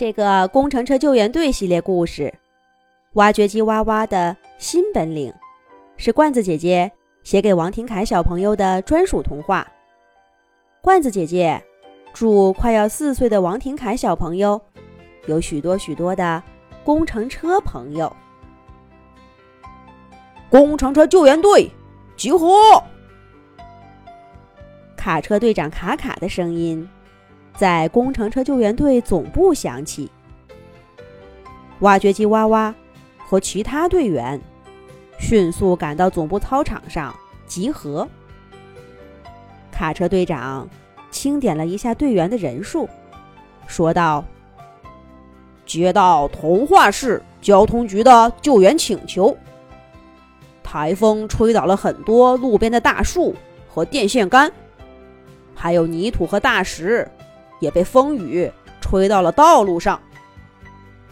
这个工程车救援队系列故事《挖掘机哇哇的新本领》，是罐子姐姐写给王廷凯小朋友的专属童话。罐子姐姐祝快要四岁的王廷凯小朋友有许多许多的工程车朋友。工程车救援队集合！卡车队长卡卡的声音。在工程车救援队总部响起，挖掘机哇哇和其他队员迅速赶到总部操场上集合。卡车队长清点了一下队员的人数，说道：“接到童话市交通局的救援请求，台风吹倒了很多路边的大树和电线杆，还有泥土和大石。”也被风雨吹到了道路上，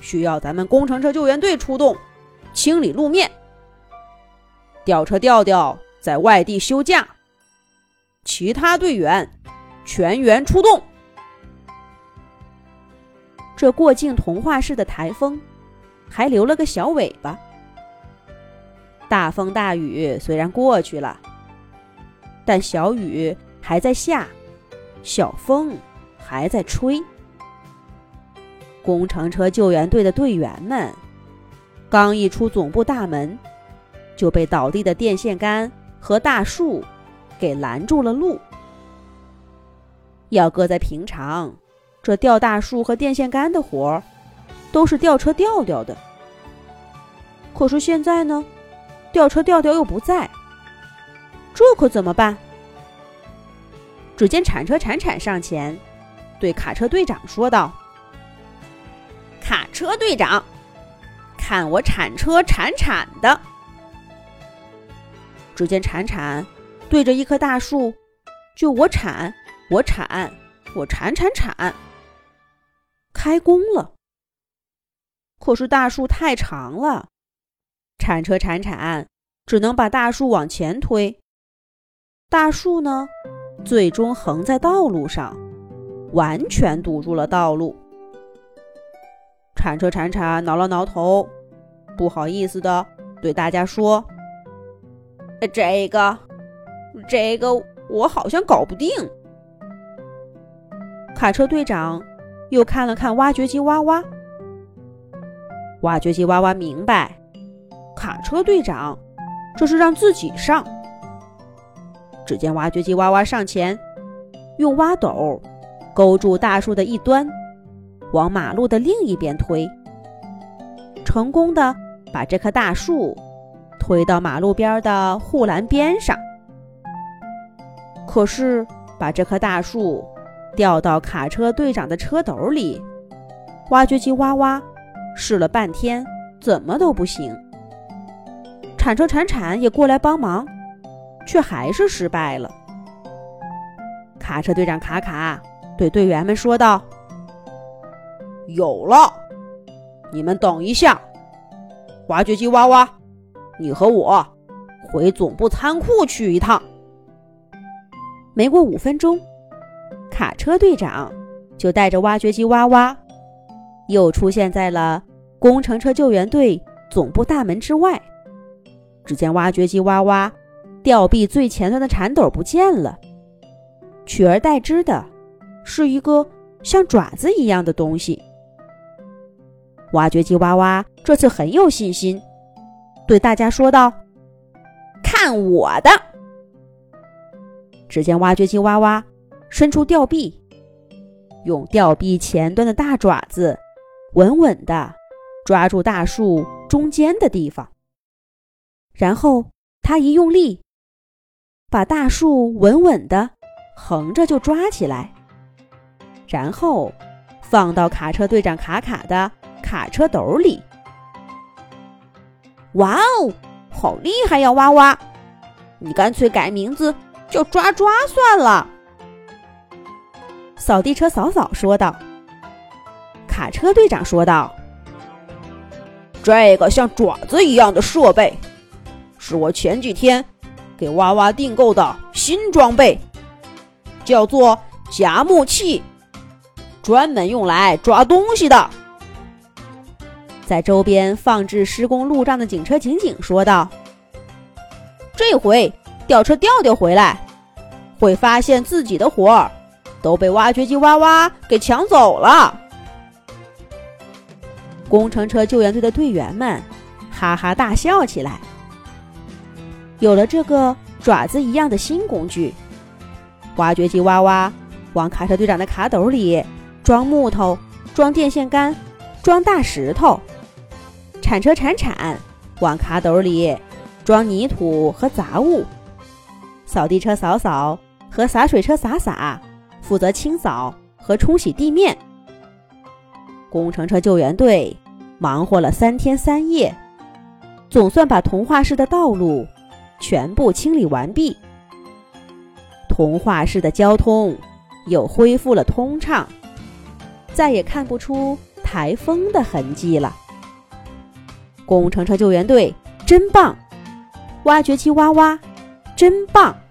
需要咱们工程车救援队出动清理路面。吊车吊吊在外地休假，其他队员全员出动。这过境童话市的台风还留了个小尾巴。大风大雨虽然过去了，但小雨还在下，小风。还在吹，工程车救援队的队员们刚一出总部大门，就被倒地的电线杆和大树给拦住了路。要搁在平常，这吊大树和电线杆的活儿都是吊车吊吊的。可是现在呢，吊车吊吊又不在，这可怎么办？只见铲车铲铲上前。对卡车队长说道：“卡车队长，看我铲车铲铲的！”只见铲铲对着一棵大树，就我铲我铲我铲铲铲，开工了。可是大树太长了，铲车铲铲只能把大树往前推，大树呢，最终横在道路上。完全堵住了道路。铲车铲铲挠了挠头，不好意思的对大家说：“这个，这个我好像搞不定。”卡车队长又看了看挖掘机哇哇，挖掘机哇哇明白，卡车队长这是让自己上。只见挖掘机哇哇上前，用挖斗。勾住大树的一端，往马路的另一边推，成功的把这棵大树推到马路边的护栏边上。可是，把这棵大树掉到卡车队长的车斗里，挖掘机哇哇试了半天，怎么都不行。铲车铲铲也过来帮忙，却还是失败了。卡车队长卡卡。对队员们说道：“有了，你们等一下，挖掘机哇哇，你和我回总部仓库去一趟。”没过五分钟，卡车队长就带着挖掘机哇哇，又出现在了工程车救援队总部大门之外。只见挖掘机哇哇吊臂最前端的铲斗不见了，取而代之的。是一个像爪子一样的东西。挖掘机哇哇这次很有信心，对大家说道：“看我的！”只见挖掘机哇哇伸出吊臂，用吊臂前端的大爪子稳稳地抓住大树中间的地方，然后他一用力，把大树稳稳地横着就抓起来。然后放到卡车队长卡卡的卡车斗里。哇哦，好厉害呀，哇哇！你干脆改名字叫抓抓算了。扫地车扫扫说道。卡车队长说道：“这个像爪子一样的设备，是我前几天给哇哇订购的新装备，叫做夹木器。”专门用来抓东西的。在周边放置施工路障的警车警警说道：“这回吊车调调回来，会发现自己的活儿都被挖掘机哇哇给抢走了。”工程车救援队的队员们哈哈大笑起来。有了这个爪子一样的新工具，挖掘机哇哇往卡车队长的卡斗里装木头、装电线杆、装大石头。铲车铲铲，往卡斗里装泥土和杂物；扫地车扫扫和洒水车洒洒，负责清扫和冲洗地面。工程车救援队忙活了三天三夜，总算把童话市的道路全部清理完毕。童话市的交通又恢复了通畅，再也看不出台风的痕迹了。工程车救援队真棒，挖掘机哇哇真棒。